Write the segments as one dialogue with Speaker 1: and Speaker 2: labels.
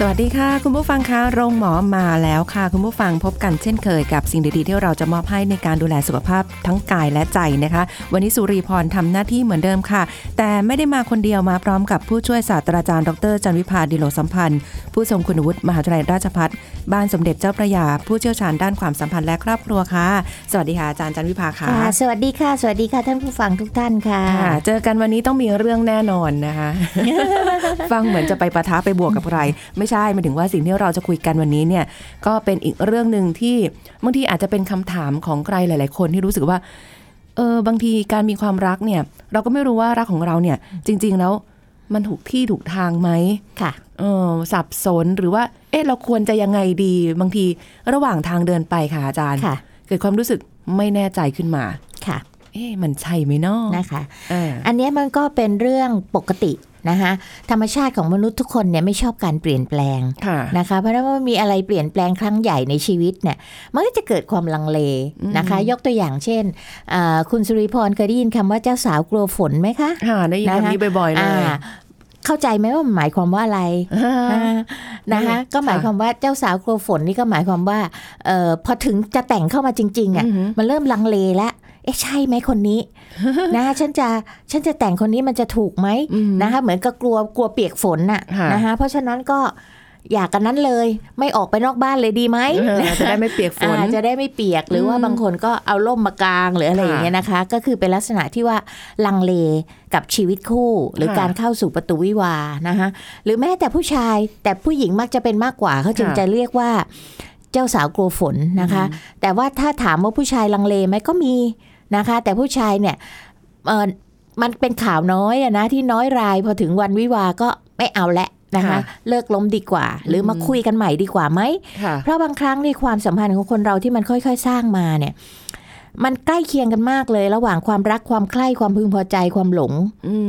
Speaker 1: สวัสดีค่ะ คุณผู้ฟังคะโรงหมอมาแล้วค่ะ คุณผู้ฟังพบกันเช่นเคยกับสิ่งดีๆที่เราจะมอบให้ในการดูแลสุขภาพทั้งกายและใจนะคะ วันนี้สุรีพรทำหน้าที่เหมือนเดิมค่ะ แต่ไม่ได้มาคนเดียวมาพร้อมกับผู้ช่วยศาสตราจารย์ดรจันวิพาดิโลสัมพันธ์ ผู้ทรงคุณวุฒิมหาวิทยาลัยราชภัฏบ้านสมเด็จเจ้าพระยา ผู้เชี่ยวชาญด้านความสัมพันธ์และครอบครัวค่ะ สวัสดีค่ะอาจารย์จันวิภาค่ะ
Speaker 2: ค่ะ สวัสดีค่ะ สวัสดีค่ะท่านผู้ฟังทุกท่านค่ะ
Speaker 1: ค่ะ เจอกันวันนี้ต้องมีเรื่องแน่นอนนะคะ ฟังเหมือนจะไปประท้าไปบวกกับใครไม่ใช่หมายถึงว่าสิ่งที่เราจะคุยกันวันนี้เนี่ยก็เป็นอีกเรื่องหนึ่งที่บางทีอาจจะเป็นคำถามของใครหลาย ๆ คนที่รู้สึกว่าเออบางทีการมีความรักเนี่ย เราก็ไม่รู้ว่ารักของเราเนี่ย จริง ๆ แล้วมันถูกที่ถูกทางไหม
Speaker 2: ค่ะ
Speaker 1: เออสับสนหรือว่า เอ๊ะเราควรจะยังไงดี บางทีระหว่างทางเดินไปค่ะอาจารย์
Speaker 2: ค่ะ
Speaker 1: เกิดความรู้สึกไม่แน่ใจขึ้นมา
Speaker 2: ค่ะ
Speaker 1: เอ๊ะมันใช่ไหมเนาะ
Speaker 2: นะคะ
Speaker 1: ออ
Speaker 2: อันนี้มันก็เป็นเรื่องปกติ นะคะธรรมชาติของมนุษย์ทุกคนเนี่ยไม่ชอบการเปลี่ยนแปลง
Speaker 1: ค่ะ
Speaker 2: นะคะเพราะฉะนั้นว่ามีอะไรเปลี่ยนแปลงครั้งใหญ่ในชีวิตเนี่ยมันก็จะเกิดความลังเลนะคะ ยกตัวอย่างเช่นอ่าคุณสุริพรเคยได้ยินคำว่าเจ้าสาวกลัวฝนไหมคะ
Speaker 1: ค่ะได้ยิน
Speaker 2: นะคะ
Speaker 1: คำนี้บ่อยๆเลย
Speaker 2: อ่าเข้าใจไหมว่ามันหมายความว่าอะไรอ่านะคะก็หมายความว่าเจ้าสาวกลัวฝนนี่ก็หมายความว่าเอ่อพอถึงจะแต่งเข้ามาจริง ๆอะ
Speaker 1: อือหือ
Speaker 2: มันเริ่มลังเลแล้ว เอ๊ะใช่ไหมคนนี้นะฉันจะฉันจะแต่งคนนี้มันจะถูกไหม
Speaker 1: อืม
Speaker 2: นะคะเหมือนกับกลัวกลัวเปียกฝนน่ะ
Speaker 1: ค่ะ
Speaker 2: นะคะเพราะฉะนั้นก็อยากกันนั้นเลย ไม่ออกไปนอกบ้านเลยดีไหม
Speaker 1: เออจะได้ไม่เปียกฝน
Speaker 2: อ่าจะได้ไม่เปียกหรือว่า
Speaker 1: อืม
Speaker 2: บางคนก็เอาล่มมากางหรืออะไร
Speaker 1: ค่ะ
Speaker 2: อย่างเงี้ยนะคะ ก็คือเป็นลักษณะที่ว่าลังเลกับชีวิตคู่ หรือ
Speaker 1: ค่ะ
Speaker 2: การเข้าสู่ประตูวิวาห์นะคะหรือแม้แต่ผู้ชายแต่ผู้หญิงมักจะเป็นมากกว่าเขาจึง
Speaker 1: ค่ะ
Speaker 2: จะเรียกว่าเจ้าสาวกลัวฝนนะคะ แต่ว่าถ้าถามว่าผู้ชายลังเลไหมก็มี นะคะ แต่ผู้ชายเนี่ยเออมันเป็นข่าวน้อยอะนะที่น้อยรายพอถึงวันวิวาห์ก็ไม่เอาและนะคะ
Speaker 1: ค่ะ
Speaker 2: เลิกล้มดีกว่า หรือมา
Speaker 1: อืม
Speaker 2: คุยกันใหม่ดีกว่าไหม
Speaker 1: ค่ะ
Speaker 2: เพราะบางครั้งในความสัมพันธ์ของคนเราที่มันค่อย ๆ สร้างมาเนี่ย มันใกล้เคียงกันมากเลย ระหว่างความรักความใคร่ความพึงพอใจความหลง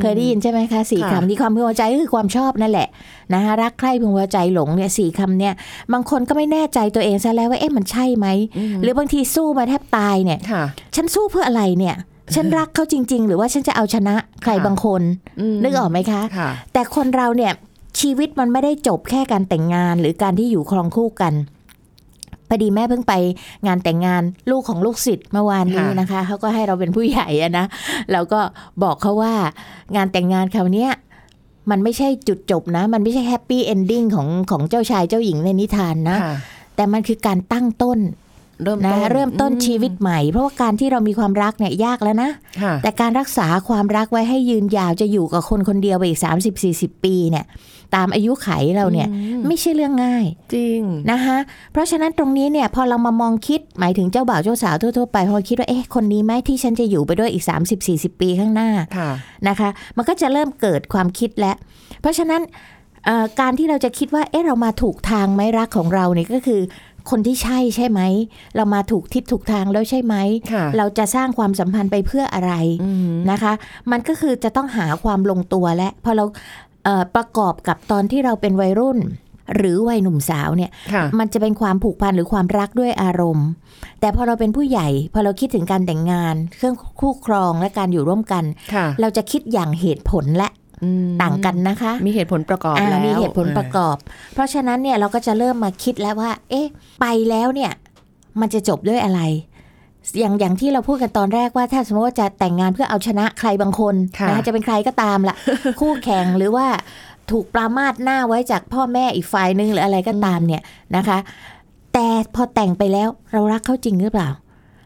Speaker 2: เคยได้ยินใช่ไหมคะสี่
Speaker 1: ค่ะ
Speaker 2: คำนี้ความพึงพอใจก็คือความชอบนั่นแหละนะคะรักใคร่พึงพอใจหลงเนี่ยสี่คำเนี่ยบางคนก็ไม่แน่ใจตัวเองซะแล้วว่าเอ๊ะมันใช่ไหมหรือบางทีสู้มาแทบตายเนี่ย
Speaker 1: ค่ะ
Speaker 2: ฉันสู้เพื่ออะไรเนี่ยฉันรักเขาจริง ๆ หรือว่าฉันจะเอาชนะใคร
Speaker 1: ค่ะ
Speaker 2: บางคน
Speaker 1: ม
Speaker 2: นึกออกไหมคะ
Speaker 1: ค่ะ
Speaker 2: แต่คนเราเนี่ยชีวิตมันไม่ได้จบแค่การแต่งงานหรือการที่อยู่ครองคู่กัน พอดีแม่เพิ่งไปงานแต่งงานลูกของลูกศิษย์เมื่อวานนี้
Speaker 1: ค่ะ
Speaker 2: นะคะเขาก็ให้เราเป็นผู้ใหญ่อะนะแล้วก็บอกเขาว่างานแต่งงานคราวเนี้ยมันไม่ใช่จุดจบนะ มันไม่ใช่แฮปปี้เอนดิ้งของของเจ้าชายเจ้าหญิงในนิทานนะ
Speaker 1: ค่ะ
Speaker 2: แต่มันคือการตั้งต้น
Speaker 1: เริ่ม
Speaker 2: นะ
Speaker 1: ต้น
Speaker 2: เริ่มต้น
Speaker 1: อื
Speaker 2: ชีวิตใหม่ เพราะว่าการที่เรามีความรักเนี่ยยากแล้วนะ
Speaker 1: ค่ะ
Speaker 2: แต่การรักษาความรักไว้ให้ยืนยาวจะอยู่กับคนคนเดียวไปอีก 30-40 ปีเนี่ย ตามอายุไขเราเนี่ย
Speaker 1: อืม
Speaker 2: ไม่ใช่เรื่องง่าย
Speaker 1: จริง
Speaker 2: นะคะเพราะฉะนั้นตรงนี้เนี่ยพอเรามามองคิดหมายถึงเจ้าบ่าวเจ้าสาวทั่วๆไป พอคิดว่าเอ๊ะคนนี้ไหมที่ฉันจะอยู่ไปด้วยอีก 30-40 ปีข้างหน้า
Speaker 1: ค่ะ
Speaker 2: นะคะ มันก็จะเริ่มเกิดความคิดแล้ว เพราะฉะนั้นเอ่อการที่เราจะคิดว่าเอ๊ะเรามาถูกทางไหมรักของเราเนี่ยก็คือคนที่ใช่ใช่ไหม เรามาถูกทิศถูกทางแล้วใช่ไหม
Speaker 1: ค่ะ
Speaker 2: เราจะสร้างความสัมพันธ์ไปเพื่ออะไร
Speaker 1: อืม
Speaker 2: นะคะ มันก็คือจะต้องหาความลงตัวและพอเราเอ่อ ประกอบกับตอนที่เราเป็นวัยรุ่น หรือวัยหนุ่มสาวเนี่ย
Speaker 1: ค่ะ
Speaker 2: มันจะเป็นความผูกพันหรือความรักด้วยอารมณ์ แต่พอเราเป็นผู้ใหญ่ พอเราคิดถึงการแต่งงาน เครื่องคู่ครองและการอยู่ร่วมกัน
Speaker 1: ค่ะ
Speaker 2: เราจะคิดอย่างเหตุผลและ
Speaker 1: อืม
Speaker 2: ต่างกันนะคะ
Speaker 1: มีเหตุผลประกอบ
Speaker 2: อ่า
Speaker 1: แล้ว
Speaker 2: มีเหตุผลประกอบ เพราะฉะนั้นเนี่ยเราก็จะเริ่มมาคิดแล้วว่า เอ๊ะ ไปแล้วเนี่ย มันจะจบด้วยอะไร อย่างอย่างที่เราพูดกันตอนแรกว่าถ้าสมมติว่าจะแต่งงานเพื่อเอาชนะใครบางคน
Speaker 1: ค่ะ
Speaker 2: นะคะจะเป็นใครก็ตามละคู่แข่งหรือว่าถูกปรามาสหน้าไว้จากพ่อแม่อีกฝ่ายหนึ่งหรืออะไรก็ตามเนี่ยนะคะ แต่พอแต่งไปแล้วเรารักเขาจริงหรือเปล่า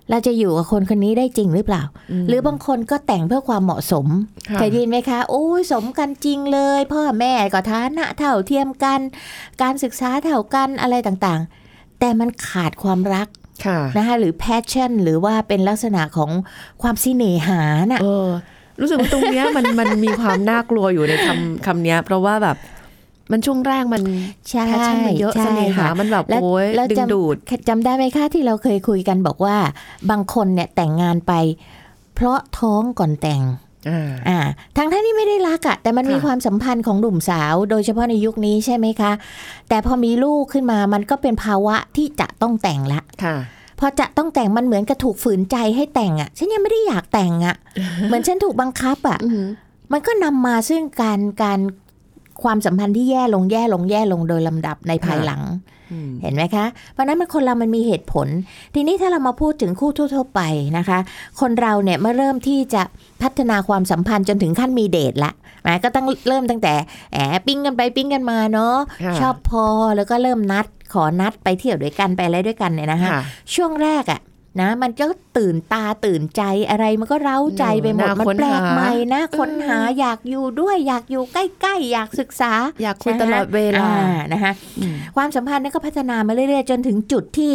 Speaker 2: เราจะอยู่กับคนคนนี้ได้จริงหรือเปล่า
Speaker 1: ม
Speaker 2: หรือบางคนก็แต่งเพื่อความเหมาะสม
Speaker 1: ค่ะ
Speaker 2: เคยได้ยินไหมคะ โอ้ยสมกันจริงเลย พ่อแม่ก็ฐานะเท่าเทียมกัน การศึกษาเท่ากันอะไรต่างๆ แต่มันขาดความรัก
Speaker 1: ค่ะ
Speaker 2: นะคะหรือ passion หรือว่าเป็นลักษณะของความสิเนหาน่ะ
Speaker 1: เออรู้สึกว่าตรงเนี้ยมันมันมีความน่ากลัวอยู่ในคำคำเนี้ย เพราะว่าแบบมันช่วงแรกมัน
Speaker 2: ใช่
Speaker 1: แพชชั่นมันเยอะ
Speaker 2: ใช่
Speaker 1: เสน่หา
Speaker 2: ค่ะ
Speaker 1: มันแบบ
Speaker 2: แล้ว
Speaker 1: โอ้ย
Speaker 2: แล้ว
Speaker 1: ดึง
Speaker 2: จำ
Speaker 1: ดูด
Speaker 2: จำได้ไหมคะที่เราเคยคุยกันบอกว่า บางคนเนี่ยแต่งงานไป เพราะท้องก่อนแต่ง
Speaker 1: อ่า
Speaker 2: อ่าทั้งท่านที่ไม่ได้รักอะแต่มันมี
Speaker 1: ค่ะ
Speaker 2: ความสัมพันธ์ของหนุ่มสาว โดยเฉพาะในยุคนี้ใช่ไหมคะ แต่พอมีลูกขึ้นมามันก็เป็นภาวะที่จะต้องแต่งละ
Speaker 1: ค่ะ
Speaker 2: พอจะต้องแต่งมันเหมือนกับถูกฝืนใจให้แต่งอะฉันยังไม่ได้อยากแต่งอะเหมือนฉันถูกบังคับอะ
Speaker 1: อืม
Speaker 2: มันก็นำมาซึ่งการการ ความสัมพันธ์ที่แย่ลงแย่ลงแย่ลงโดยลำดับในภายหลัง
Speaker 1: อืม
Speaker 2: เห็นไหมคะ เพราะฉะนั้นมันคนเรามันมีเหตุผล ทีนี้ถ้าเรามาพูดถึงคู่ทั่วๆไปนะคะ คนเราเนี่ยเมื่อเริ่มที่จะพัฒนาความสัมพันธ์จนถึงขั้นมีเดทละแหมก็ต้องเริ่มตั้งแต่แอบปิ้งกันไปปิ้งกันมาเนาะ
Speaker 1: ค่ะ
Speaker 2: ชอบพอแล้วก็เริ่มนัดขอนัดไปเที่ยวด้วยกันไปอะไรด้วยกันเนี่ยนะคะ
Speaker 1: ค่ะ
Speaker 2: ช่วงแรกอะ นะ มันก็ตื่นตาตื่นใจอะไรมันก็เร้าใจไปหมด
Speaker 1: น่า
Speaker 2: มัน
Speaker 1: ค้น
Speaker 2: แปลก
Speaker 1: หา
Speaker 2: ใหม่นะค้นหาอยากอยู่ด้วยอยากอยู่ใกล้ๆ อยากศึกษา
Speaker 1: อยากคุยตลอดเวลา
Speaker 2: อ่นะคะ
Speaker 1: อืม
Speaker 2: ความสัมพันธ์นั้นก็พัฒนามาเรื่อยๆ จนถึงจุดที่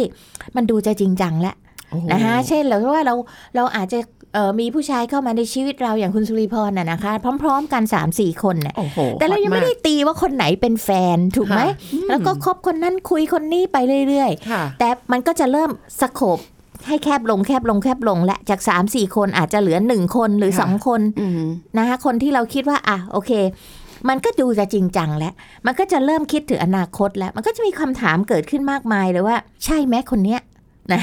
Speaker 2: มันดูจะจริงจังแล้ว
Speaker 1: โอ้โห
Speaker 2: นะคะเช่นเราว่าเราเราอาจจะเอ่อมีผู้ชายเข้ามาในชีวิตเราอย่างคุณสุริพรน่ะนะคะ พร้อม ๆ กัน 3 4 คนเนี่ย
Speaker 1: โอ้โห
Speaker 2: แต่เรายังไม่ได้ตีว่าคนไหนเป็นแฟนถูกไหม
Speaker 1: ค่ะอืม
Speaker 2: แล้วก็คบคนนั้นคุยคนนี้ไปเรื่อย
Speaker 1: ค่ะ
Speaker 2: ๆแต่มันก็จะเริ่มสโคบ ให้แคบลงแคบลงแคบลง และจาก3 4คนอาจจะเหลือ1คนหรือ
Speaker 1: ค่ะ
Speaker 2: 2คน
Speaker 1: อืม
Speaker 2: นะคะคนที่เราคิดว่าอะโอเค มันก็ดูจะจริงจังแล้ว มันก็จะเริ่มคิดถึงอนาคตแล้ว มันก็จะมีคำถามเกิดขึ้นมากมายเลยว่า ใช่ไหมคนเนี้ยนะ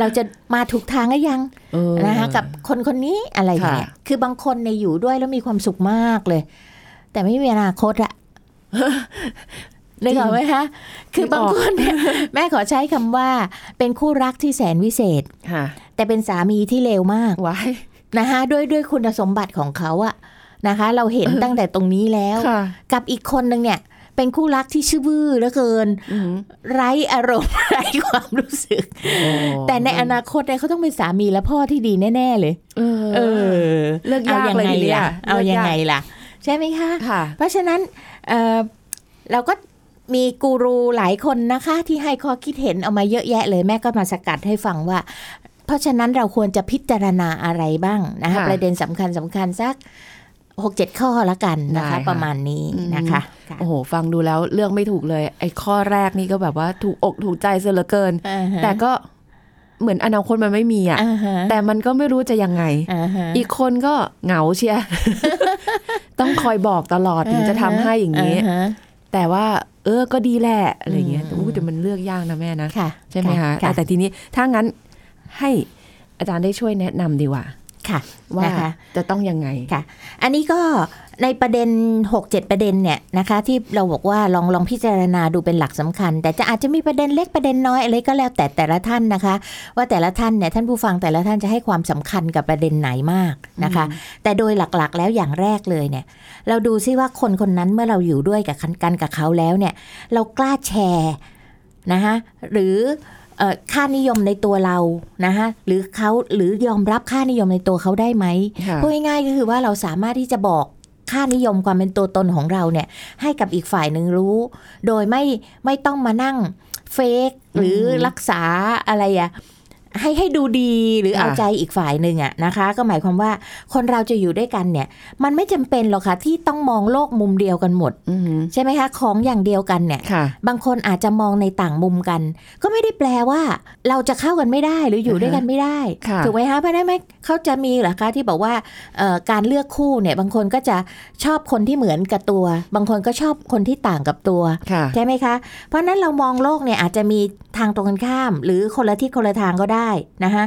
Speaker 2: เราจะมาถูกทางหรือยัง
Speaker 1: เออ
Speaker 2: นะคะกับคนคนนี้อะไรอย่างเงี้ย
Speaker 1: ค่ะ
Speaker 2: คือบางคนในยอยู่ด้วยแล้วมีความสุขมากเลย แต่ไม่มีอนาคตอะ นึกออกไหมคะคือบางคนเนี่ยแม่ขอใช้คำว่า เป็นคู่รักที่แสนวิเศษ
Speaker 1: ค่ะ
Speaker 2: แต่เป็นสามีที่เลวมาก
Speaker 1: ว้าย
Speaker 2: นะคะด้วยด้วยคุณสมบัติของเขาอะนะคะ เราเห็นตั้งแต่ตรงนี้แล้ว
Speaker 1: ค่ะ
Speaker 2: กับอีกคนหนึ่งเนี่ย เป็นคู่รักที่ชื่อบื้อเหลือเกิน
Speaker 1: อืม
Speaker 2: ไร้อารมณ์ไร้ความรู้สึก
Speaker 1: โอ้
Speaker 2: แต่ในอนาคตเนี่ยเขาต้องเป็นสามีและพ่อที่ดีแน่ ๆ เลย
Speaker 1: เออ
Speaker 2: เออ
Speaker 1: เลือก
Speaker 2: เอา
Speaker 1: ยาก
Speaker 2: ยัง
Speaker 1: เลย
Speaker 2: ไง
Speaker 1: ทีเดียว
Speaker 2: ล่ะ เอายังไง
Speaker 1: ลืก
Speaker 2: ล่ะ ใช่ไหมคะ
Speaker 1: ค่ะ
Speaker 2: เพราะฉะนั้นเอ่อเราก็ มีกูรูหลายคนนะคะ ที่ให้ข้อคิดเห็นเอามาเยอะแยะเลยแม่ก็มาสกัดให้ฟังว่า เพราะฉะนั้นเราควรจะพิจารณาอะไรบ้างนะคะ
Speaker 1: ค่ะ
Speaker 2: ประเด็นสำคัญสำคัญสักหกเจ็ดข้อละกันนะ
Speaker 1: ได้
Speaker 2: คะ
Speaker 1: ค่ะ
Speaker 2: ประมาณนี้นะคะค่ะ
Speaker 1: โอ้โห ฟังดูแล้วเลือกไม่ถูกเลย ไอ้ข้อแรกนี่ก็แบบว่าถูกอกถูกใจเสียเหลือเกิน
Speaker 2: อ่าฮะ
Speaker 1: แต่ก็เหมือนอนาคตมันไม่มีอะ
Speaker 2: อ่าฮะ
Speaker 1: แต่มันก็ไม่รู้จะยังไง
Speaker 2: อ่าฮะ
Speaker 1: อีกคนก็เหงาเชียร์ต้องคอยบอกตลอดถึงจะทำให้อย่างนี้
Speaker 2: ฮะ
Speaker 1: แต่ว่า เออก็ดีแหละอะไรเงี้ย
Speaker 2: อืม
Speaker 1: แต่อู้แต่มันเลือกยากนะแม่นะ
Speaker 2: ค่ะ
Speaker 1: ใช่ไหมคะอะแต่ทีนี้ถ้างั้นให้อาจารย์ได้ช่วยแนะนำดีกว่า
Speaker 2: ค่ะ
Speaker 1: ว่า
Speaker 2: นะคะ
Speaker 1: จะต้องยังไง
Speaker 2: ค่ะ อันนี้ก็ ในประเด็น 6-7 ประเด็นเนี่ยนะคะ ที่เราบอกว่าลองลองพิจารณาดูเป็นหลักสำคัญ แต่จะอาจจะมีประเด็นเล็กประเด็นน้อยอะไรก็แล้วแต่แต่ละท่านนะคะ ว่าแต่ละท่านเนี่ยท่านผู้ฟังแต่ละท่านจะให้ความสำคัญกับประเด็นไหนมากนะคะ แต่โดยหลักๆ แล้วอย่างแรกเลยเนี่ย เราดูซิว่าคนคนนั้นเมื่อเราอยู่ด้วยกับกันกับเขาแล้วเนี่ย เรากล้าแชร์นะคะหรือเอ่อค่านิยมในตัวเรานะคะหรือเขาหรือยอมรับค่านิยมในตัวเขาได้ไหม
Speaker 1: ค่ะ
Speaker 2: พูดง่ายๆก็คือว่าเราสามารถที่จะบอก ค่านิยมความเป็นตัวตนของเราเนี่ย ให้กับอีกฝ่ายหนึ่งรู้ โดยไม่ไม่ต้องมานั่งเฟกหรือรักษาอะไรอะ ให้ให้ดูดีหรือ
Speaker 1: ค่ะ
Speaker 2: เอาใจอีกฝ่ายหนึ่งอะนะคะ ก็หมายความว่าคนเราจะอยู่ด้วยกันเนี่ย มันไม่จำเป็นหรอกค่ะที่ต้องมองโลกมุมเดียวกันหมด
Speaker 1: อืม
Speaker 2: ใช่ไหมคะของอย่างเดียวกันเนี่ย
Speaker 1: ค่ะ
Speaker 2: บางคนอาจจะมองในต่างมุมกัน ก็ไม่ได้แปลว่า เราจะเข้ากันไม่ได้หรืออยู่ด้วยกันไม่ได้
Speaker 1: ค่ะ
Speaker 2: ถูกไหมคะเพราะฉะนั้นไม่เขาจะมีเหรอคะที่บอกว่าเอ่อการเลือกคู่เนี่ยบางคนก็จะชอบคนที่เหมือนกับตัว บางคนก็ชอบคนที่ต่างกับตัว
Speaker 1: ค่ะ
Speaker 2: ใช่ไหมคะ เพราะฉะนั้นเรามองโลกเนี่ยอาจจะมีทางตรงกันข้าม หรือคนละทิศคนละทางก็ได้นะคะ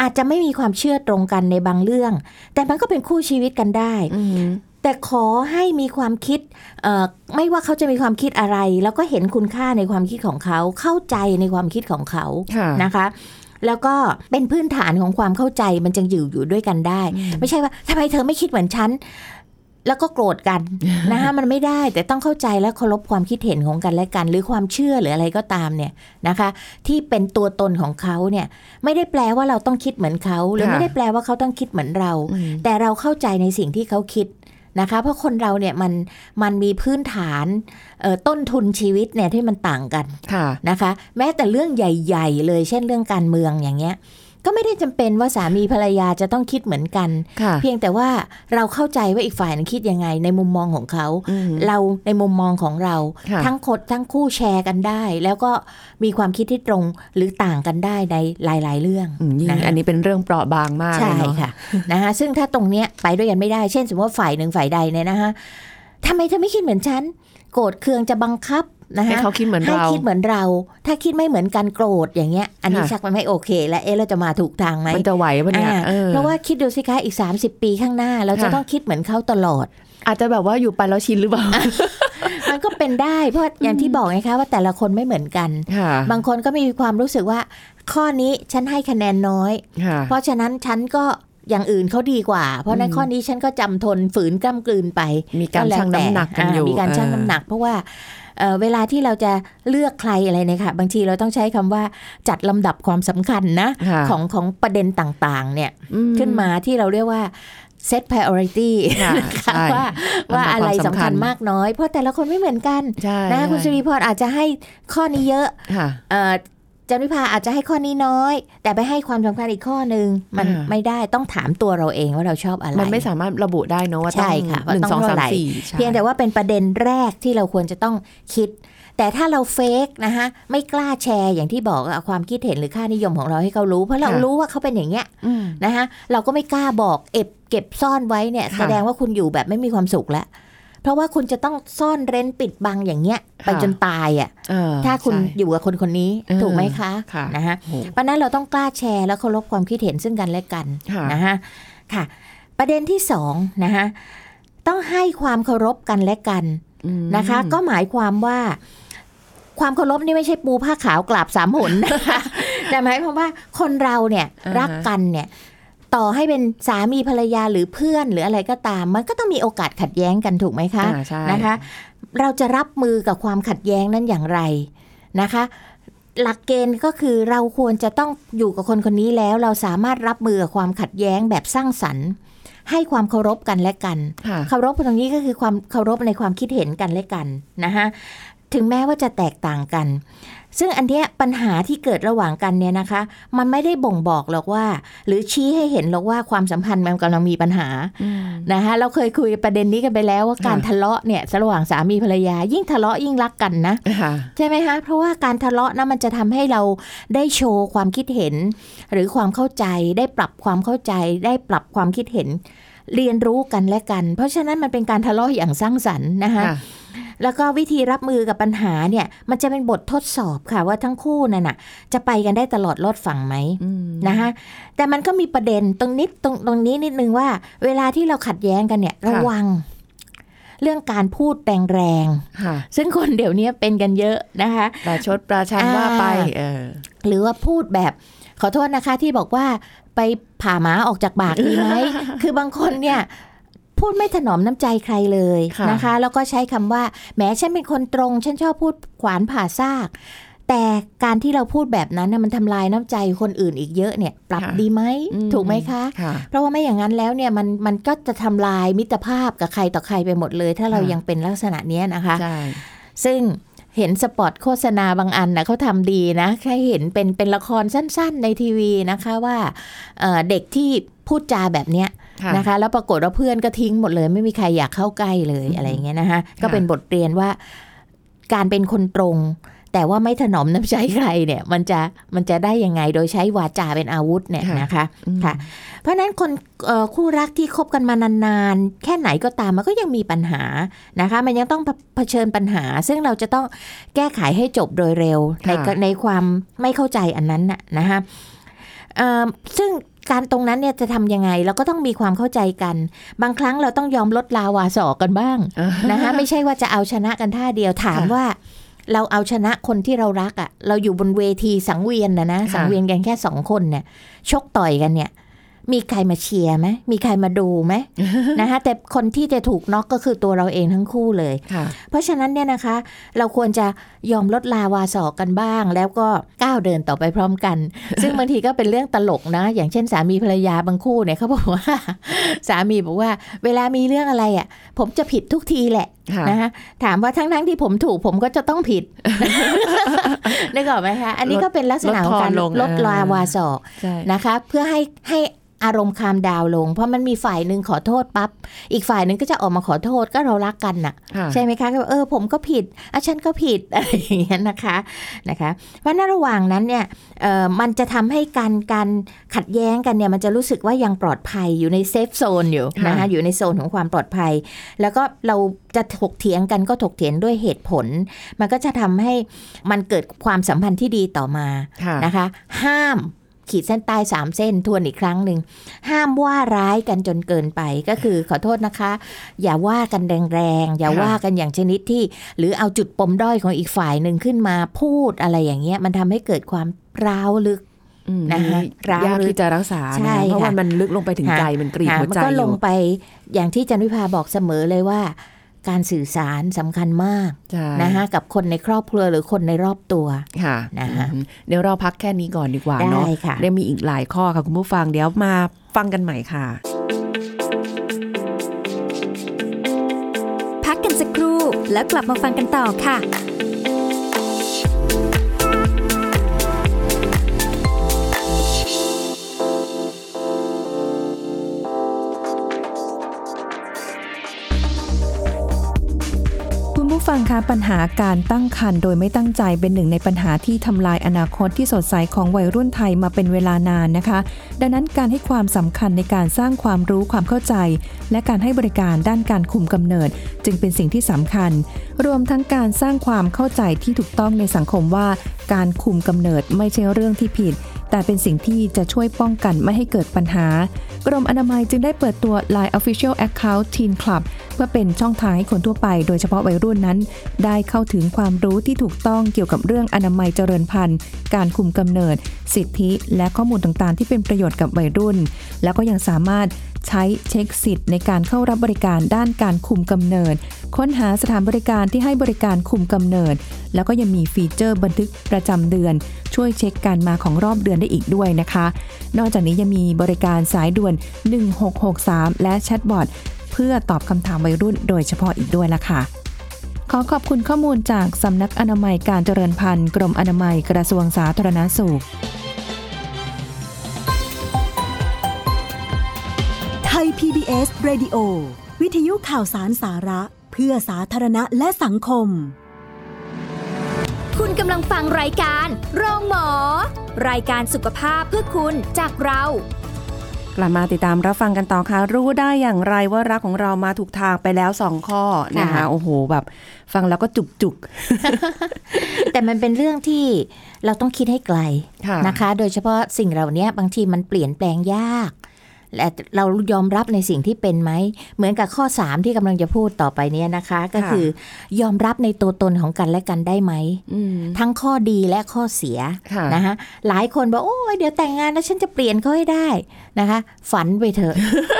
Speaker 2: อาจจะไม่มีความเชื่อตรงกันในบางเรื่อง แต่มันก็เป็นคู่ชีวิตกันได้
Speaker 1: อืม
Speaker 2: แต่ขอให้มีความคิดเอ่อไม่ว่าเขาจะมีความคิดอะไร แล้วก็เห็นคุณค่าในความคิดของเขา เข้าใจในความคิดของเขา
Speaker 1: ค่ะ
Speaker 2: นะคะแล้วก็เป็นพื้นฐานของความเข้าใจมันจึงอยู่อยู่ด้วยกันได้ ไม่ใช่ว่าทำไมเธอไม่คิดเหมือนฉัน แล้วก็โกรธกันนะคะมันไม่ได้แต่ต้องเข้าใจและเคารพความคิดเห็นของกันและกัน หรือความเชื่อหรืออะไรก็ตามเนี่ยนะคะ ที่เป็นตัวตนของเขาเนี่ยไม่ได้แปลว่าเราต้องคิดเหมือนเขาหรือ
Speaker 1: ค่ะ
Speaker 2: ไม่ได้แปลว่าเขาต้องคิดเหมือนเรา
Speaker 1: อืม
Speaker 2: แต่เราเข้าใจในสิ่งที่เขาคิดนะคะเพราะคนเราเนี่ยมันมันมีพื้นฐานเอ่อต้นทุนชีวิตเนี่ยที่มันต่างกัน
Speaker 1: ค่ะ
Speaker 2: นะคะ แม้แต่เรื่องใหญ่ ๆ เลยเช่นเรื่องการเมืองอย่างเงี้ย ก็ไม่ได้จำเป็นว่าสามีภรรยาจะต้องคิดเหมือนกัน
Speaker 1: ค่ะ
Speaker 2: เพียงแต่ว่าเราเข้าใจว่าอีกฝ่ายนึงคิดยังไงในมุมมองของเขา
Speaker 1: อืม
Speaker 2: เราในมุมมองของเรา
Speaker 1: ค่ะ
Speaker 2: ทั้งคนทั้งคู่แชร์กันได้ แล้วก็มีความคิดที่ตรงหรือต่างกันได้ในหลาย ๆ เรื่อง
Speaker 1: อืมยิ่ง
Speaker 2: นะคะ
Speaker 1: อันนี้เป็นเรื่องเปราะบางมากเล
Speaker 2: ใช่
Speaker 1: ยเนาะ
Speaker 2: ค่ะนะคะซึ่งถ้าตรงเนี้ยไปด้วยกันไม่ได้ เช่น สมมติว่าฝ่ายหนึ่งฝ่ายใดเนี่ยนะคะทำไมเธอไม่คิดเหมือนฉันโกรธเคืองจะบังคับ นะ
Speaker 1: ให้
Speaker 2: คะ
Speaker 1: เขาคิดเหมือน
Speaker 2: ให้
Speaker 1: เรา
Speaker 2: คิดเหมือนเรา ถ้าคิดไม่เหมือนกันโกรธอย่างเงี้ย อันนี้
Speaker 1: ค่ะ
Speaker 2: ชักมันไม่โอเค และเอ๊ะเราจะมาถูกทางไหม
Speaker 1: มันจะไหวปะเนี่ย
Speaker 2: อ่า
Speaker 1: ออ
Speaker 2: เพราะว่าคิดดูสิคะอีก 30 ปีข้างหน้า เราจะ
Speaker 1: ค่ะ
Speaker 2: ต้องคิดเหมือนเขาตลอด
Speaker 1: อาจจะแบบว่าอยู่ไปแล้วชินหรือเปล่า
Speaker 2: มันก็เป็นได้เพราะอย่างที่บอกไงคะว่าแต่ละคนไม่เหมือนกัน
Speaker 1: ค่ะ
Speaker 2: บางคนก็มีความรู้สึกว่า ข้อนี้ฉันให้คะแนนน้อย
Speaker 1: ค่ะ
Speaker 2: เพราะฉะนั้นฉันก็อย่างอื่นเขาดีกว่า เพราะใน
Speaker 1: อืม
Speaker 2: ข้อนี้ฉันก็จำทนฝืนกล้ำกลืนไป
Speaker 1: มีการ
Speaker 2: แล้ว
Speaker 1: ชั่งน้ำหนักกันอยู่า
Speaker 2: มีการชั่งน้ำหนัก เพราะว่า เอ่อเวลาที่เราจะเลือกใครอะไรเนี่ยค่ะ บางทีเราต้องใช้คำว่าจัดลำดับความสำคัญนะ
Speaker 1: ค่ะ
Speaker 2: ของของประเด็นต่างๆ เนี่ย
Speaker 1: อื
Speaker 2: ขึ้นมาที่เราเรียกว่า set priority
Speaker 1: ค่ะ
Speaker 2: นะคะ
Speaker 1: ใช่
Speaker 2: ว่าว่า
Speaker 1: ลำดับ
Speaker 2: อะไร
Speaker 1: ความ
Speaker 2: สำ
Speaker 1: สำคั
Speaker 2: คั
Speaker 1: ญ
Speaker 2: ญมากน้อย เพราะแต่ละคนไม่เหมือนกัน
Speaker 1: ใช่
Speaker 2: นะคะคุณสุริพรอาจจะให้ข้อนี้เยอะ
Speaker 1: ค่ะ
Speaker 2: เอ่อ จันวิภาอาจจะให้ข้อนี้น้อย แต่ไปให้ความสำคัญอีกข้อหนึ่งมัน
Speaker 1: อ่า
Speaker 2: ไม่ได้ต้องถามตัวเราเองว่าเราชอบอะไร
Speaker 1: มันไม่สามารถระบุได้เนอะว่าต้อง
Speaker 2: ใช่ค่ะว่า
Speaker 1: หนึ่ง
Speaker 2: ต้อง
Speaker 1: สองสาม
Speaker 2: เท่าไหร่
Speaker 1: สี่ใช่
Speaker 2: เพียงแต่ว่าเป็นประเด็นแรกที่เราควรจะต้องคิด แต่ถ้าเราเฟกนะคะไม่กล้าแชร์อย่างที่บอกอะความคิดเห็นหรือค่านิยมของเราให้เขารู้ เพราะเรารู้ว่าเขาเป็นอย่างเงี้ย
Speaker 1: อืม
Speaker 2: นะคะเราก็ไม่กล้าบอกเอบเก็บซ่อนไว้เนี่ย
Speaker 1: ค่ะ
Speaker 2: แสดงว่าคุณอยู่แบบไม่มีความสุขแล้ว เพราะว่าคุณจะต้องซ่อนเร้นปิดบังอย่างเงี้ย ไป
Speaker 1: ค่ะ
Speaker 2: จนตายอะ
Speaker 1: เออ
Speaker 2: ถ้าคุณ
Speaker 1: ใช่
Speaker 2: อยู่กับคนคนนี้
Speaker 1: เออ
Speaker 2: ถูกไหมคะ
Speaker 1: ค่ะ
Speaker 2: นะคะ
Speaker 1: โอ้
Speaker 2: เพราะฉะนั้นเราต้องกล้าแชร์แล้วเคารพความคิดเห็นซึ่งกันและกัน
Speaker 1: ค่ะ
Speaker 2: นะคะค่ะ ประเด็นที่สองนะคะต้องให้ความเคารพกันและกัน
Speaker 1: อืม
Speaker 2: นะคะ ก็หมายความว่า ความเคารพนี่ไม่ใช่ปูผ้าขาวกราบสามหนนะคะแต่หมายความว่าคนเราเนี่ย
Speaker 1: อ่าฮะ
Speaker 2: รักกันเนี่ย ต่อให้เป็นสามีภรรยาหรือเพื่อนหรืออะไรก็ตาม มันก็ต้องมีโอกาสขัดแย้งกันถูกไหมคะ
Speaker 1: อ่าใช่
Speaker 2: นะคะ เราจะรับมือกับความขัดแย้งนั้นอย่างไรนะคะหลักเกณฑ์ก็คือเราควรจะต้องอยู่กับคนคนนี้แล้ว เราสามารถรับมือกับความขัดแย้งแบบสร้างสรรค์ ให้ความเคารพกันและกัน
Speaker 1: ค่ะ
Speaker 2: เคารพตรงนี้ก็คือความเคารพในความคิดเห็นกันและกันนะคะถึงแม้ว่าจะแตกต่างกัน ซึ่งอันเนี้ยปัญหาที่เกิดระหว่างกันเนี่ยนะคะ มันไม่ได้บ่งบอกหรอกว่า หรือชี้ให้เห็นหรอกว่าความสัมพันธ์มันกำลังมีปัญหา
Speaker 1: อืม
Speaker 2: นะคะเราเคยคุยประเด็นนี้กันไปแล้วว่าการ
Speaker 1: ค่ะ
Speaker 2: ทะเลาะเนี่ยระหว่างสามีภรรยา ยิ่งทะเลาะยิ่งรักกันนะ
Speaker 1: ค่ะ
Speaker 2: ใช่ไหมคะเพราะว่าการทะเลาะนะมันจะทำให้เราได้โชว์ความคิดเห็น หรือความเข้าใจได้ปรับความเข้าใจ ได้ปรับความคิดเห็น เรียนรู้กันและกัน เพราะฉะนั้นมันเป็นการทะเลาะอย่างสร้างสรรค์นะคะ
Speaker 1: ค่ะ
Speaker 2: แล้วก็วิธีรับมือกับปัญหาเนี่ย มันจะเป็นบททดสอบค่ะว่าทั้งคู่นั่นน่ะ จะไปกันได้ตลอดรอดฝั่งไหม
Speaker 1: อืม
Speaker 2: นะคะแต่มันก็มีประเด็นตรงนิดตรงตรงนี้นิดนึงว่า เวลาที่เราขัดแย้งกันเนี่ยระวังเรื่องการพูดแรง
Speaker 1: ค่ะ
Speaker 2: ๆซึ่งคนเดี๋ยวนี้เป็นกันเยอะนะคะ
Speaker 1: ประชดประชัน
Speaker 2: อ่า
Speaker 1: ว่าไปเออ
Speaker 2: หรือว่าพูดแบบ ขอโทษนะคะที่บอกว่าไปผ่าหมาออกจากปากดีไหม คือบางคนเนี่ย พูดไม่ถนอมน้ำใจใครเลย
Speaker 1: ค่ะ
Speaker 2: นะคะ แล้วก็ใช้คำว่าแหมฉันเป็นคนตรง ฉันชอบพูดขวานผ่าซาก แต่การที่เราพูดแบบนั้นน่ะมันทำลายน้ำใจคนอื่นอีกเยอะเนี่ย ปรับดีไหม
Speaker 1: อื
Speaker 2: ถูกไหมคะ
Speaker 1: ค่ะ
Speaker 2: เพราะว่าไม่อย่างนั้นแล้วเนี่ยมันมันก็จะทำลายมิตรภาพกับใครต่อใครไปหมดเลย ถ้าเรา
Speaker 1: ค่ะ
Speaker 2: ยังเป็นลักษณะเนี้ยนะคะ
Speaker 1: ใช่
Speaker 2: ซึ่งเห็นสปอตโฆษณาบางอันนะเขาทำดีนะแค่เห็นเป็นเป็นละครสั้น ๆ ในทีวีนะคะว่าเอ่อเด็กที่พูดจาแบบเนี้ย
Speaker 1: ค่ะ
Speaker 2: นะคะ แล้วปรากฏว่าเพื่อนก็ทิ้งหมดเลย ไม่มีใครอยากเข้าใกล้เลยอะไรอย่างเงี้ยนะคะก็เป็นบทเรียนว่าการเป็นคนตรง แต่ว่าไม่ถนอมน้ำใจใครเนี่ย มันจะมันจะได้ยังไงโดยใช้วาจาเป็นอาวุธเนี่ย
Speaker 1: ค่ะ
Speaker 2: นะคะ
Speaker 1: อืม
Speaker 2: ค่ะ เพราะฉะนั้นคนเอ่อคู่รักที่คบกันมานานๆ แค่ไหนก็ตามมันก็ยังมีปัญหานะคะ มันยังต้องเผชิญปัญหา ซึ่งเราจะต้องแก้ไขให้จบโดยเร็วใน
Speaker 1: ค่ะ
Speaker 2: ในความไม่เข้าใจอันนั้นน่ะนะคะเอ่อ ซึ่งการตรงนั้นเนี่ยจะทำยังไงเราก็ต้องมีความเข้าใจกัน บางครั้งเราต้องยอมลดลาวาสอกกันบ้าง
Speaker 1: เออ
Speaker 2: นะคะไม่ใช่ว่าจะเอาชนะกันท่าเดียวถาม
Speaker 1: ค่ะ
Speaker 2: ว่า เราเอาชนะคนที่เรารักอะ่ะ เราอยู่บนเวทีสังเวียนนะนะ
Speaker 1: ค่ะ
Speaker 2: สังเวียนกันแค่สองคนเนี่ยชกต่อยกันเนี่ย มีใครมาเชียร์ไหมมีใครมาดูไหมนะคะแต่คนที่จะถูกน็อกก็คือตัวเราเองทั้งคู่เลย
Speaker 1: ค่ะ
Speaker 2: เพราะฉะนั้นเนี่ยนะคะ เราควรจะยอมลดลาวาสอกกันบ้าง แล้วก็ก้าวเดินต่อไปพร้อมกัน ซึ่งบางทีก็เป็นเรื่องตลกนะ อย่างเช่นสามีภรรยาบางคู่เนี่ยเขาบอกว่า สามีบอกว่า เวลามีเรื่องอะไรอะ ผมจะผิดทุกทีแหละ
Speaker 1: ค่ะ
Speaker 2: นะคะถามว่าทั้งๆที่ผมถูกผมก็จะต้องผิดนึกออกไหมคะ อันนี้ก็เป็นลักษณะของการ
Speaker 1: ลดทอนลง
Speaker 2: ลดลาวาสอก
Speaker 1: ใช่
Speaker 2: นะคะ เพื่อให้ให้ อารมณ์คามดาวน์ลง เพราะมันมีฝ่ายหนึ่งขอโทษปั๊บอีกฝ่ายหนึ่งก็จะออกมาขอโทษก็เรารักกันน่ะ
Speaker 1: ค่ะ
Speaker 2: ใช่ไหมคะก็บอกเออผมก็ผิดอะฉันก็ผิดอะไรอย่างเงี้ยนะคะนะคะเพราะในระหว่างนั้นเนี่ยเอ่อมันจะทำให้การการขัดแย้งกันเนี่ยมันจะรู้สึกว่ายังปลอดภัยอยู่ในเซฟโซนอยู่
Speaker 1: ค่ะ
Speaker 2: นะคะอยู่ในโซนของความปลอดภัย แล้วก็เราจะถกเถียงกันก็ถกเถียงด้วยเหตุผล มันก็จะทำให้มันเกิดความสัมพันธ์ที่ดีต่อมา
Speaker 1: ค่ะ
Speaker 2: นะคะ ห้าม ขีดเส้นใต้สามเส้นทวนอีกครั้งหนึ่ง ห้ามว่าร้ายกันจนเกินไปก็คือขอโทษนะคะ อย่าว่ากันแรงๆ อย่า
Speaker 1: ค่ะ
Speaker 2: ว่ากันอย่างชนิดที่ หรือเอาจุดปมด้อยของอีกฝ่ายหนึ่งขึ้นมาพูดอะไรอย่างเงี้ย มันทำให้เกิดความร้าวลึก
Speaker 1: อืม
Speaker 2: นะคะ
Speaker 1: ยาก
Speaker 2: ร้าวลึก
Speaker 1: ที่จะรักษา
Speaker 2: ใช่
Speaker 1: นะเพราะ
Speaker 2: ค่ะ
Speaker 1: ว่ามันลึกลงไปถึง
Speaker 2: ค่ะ
Speaker 1: ใจมันกรีด
Speaker 2: ค่ะ
Speaker 1: หัว
Speaker 2: มัน
Speaker 1: ใจ
Speaker 2: ก็
Speaker 1: อ
Speaker 2: ล
Speaker 1: ยู่
Speaker 2: งไปอย่างที่จันวิภาบอกเสมอเลยว่า การสื่อสารสำคัญมาก
Speaker 1: ใช่
Speaker 2: นะคะกับคนในครอบครัวหรือคนในรอบตัว
Speaker 1: ค่ะ
Speaker 2: นะคะ
Speaker 1: อืมเดี๋ยวเราพักแค่นี้ก่อนดีกว่าเนาะ
Speaker 2: ได้ค่ะ
Speaker 1: ได้มีอีกหลายข้อค่ะคุณผู้ฟังเดี๋ยวมาฟังกันใหม่ค่ะ
Speaker 3: พักกันสักครู่แล้วกลับมาฟังกันต่อค่ะ
Speaker 1: ผู้ฟังคะปัญหาการตั้งครรภ์โดยไม่ตั้งใจเป็นหนึ่งในปัญหาที่ทำลายอนาคตที่สดใสของวัยรุ่นไทยมาเป็นเวลานานนะคะ ดังนั้นการให้ความสำคัญในการสร้างความรู้ความเข้าใจ และการให้บริการด้านการคุมกำเนิด จึงเป็นสิ่งที่สำคัญ รวมทั้งการสร้างความเข้าใจที่ถูกต้องในสังคมว่า การคุมกำเนิดไม่ใช่เรื่องที่ผิด แต่เป็นสิ่งที่จะช่วยป้องกันไม่ให้เกิดปัญหา กรมอนามัยจึงได้เปิดตัว Line Official Account Teen Club เพื่อเป็นช่องทางให้คนทั่วไป โดยเฉพาะวัยรุ่นนั้น ได้เข้าถึงความรู้ที่ถูกต้องเกี่ยวกับเรื่องอนามัยเจริญพันธุ์ การคุมกำเนิด สิทธิ และข้อมูลต่างๆ ที่เป็นประโยชน์กับวัยรุ่น แล้วก็ยังสามารถ ใช้เช็คสิทธิ์ในการเข้ารับบริการด้านการคุมกำเนิด ค้นหาสถานบริการที่ให้บริการคุมกำเนิด แล้วก็ยังมีฟีเจอร์บันทึกประจำเดือน ช่วยเช็คการมาของรอบเดือนได้อีกด้วยนะคะ นอกจากนี้ยังมีบริการสายด่วน 1663 และแชทบอทเพื่อตอบคำถามวัยรุ่นโดยเฉพาะอีกด้วยละค่ะขอขอบคุณข้อมูลจากสำนักอนามัยการเจริญพันธุ์ กรมอนามัยกระทรวงสาธารณสุข
Speaker 4: ย PBS Radio วิทยุข่าวสารสาระ เพื่อสาธารณะและสังคม
Speaker 3: คุณกำลังฟังรายการโรงหมอ รายการสุขภาพเพื่อคุณจากเรา
Speaker 1: กลับมาติดตามรับฟังกันต่อค่ะ รู้ได้อย่างไรว่ารักของเรามาถูกทางไปแล้วสองข้อนะคะ
Speaker 2: ค่ะ
Speaker 1: โอ้โหแบบ ฟังแล้วก็จุกจุก
Speaker 2: แต่มันเป็นเรื่องที่เราต้องคิดให้ไกล
Speaker 1: ๆค่ะ
Speaker 2: นะคะ โดยเฉพาะสิ่งเหล่านี้บางทีมันเปลี่ยนแปลงยาก และเรายอมรับในสิ่งที่เป็นไหม เหมือนกับข้อ 3 ที่กำลังจะพูดต่อไปเนี้นะคะ ก็คือยอมรับในตัวตนของกันและกันได้ไหม
Speaker 1: อืม
Speaker 2: ทั้งข้อดีและข้อเสีย
Speaker 1: ค่ะ
Speaker 2: นะคะหลายคนบอกโอ้ยเดี๋ยวแต่งงานแล้วฉันจะเปลี่ยนเขาให้ได้นะคะ ฝันไปเถอะ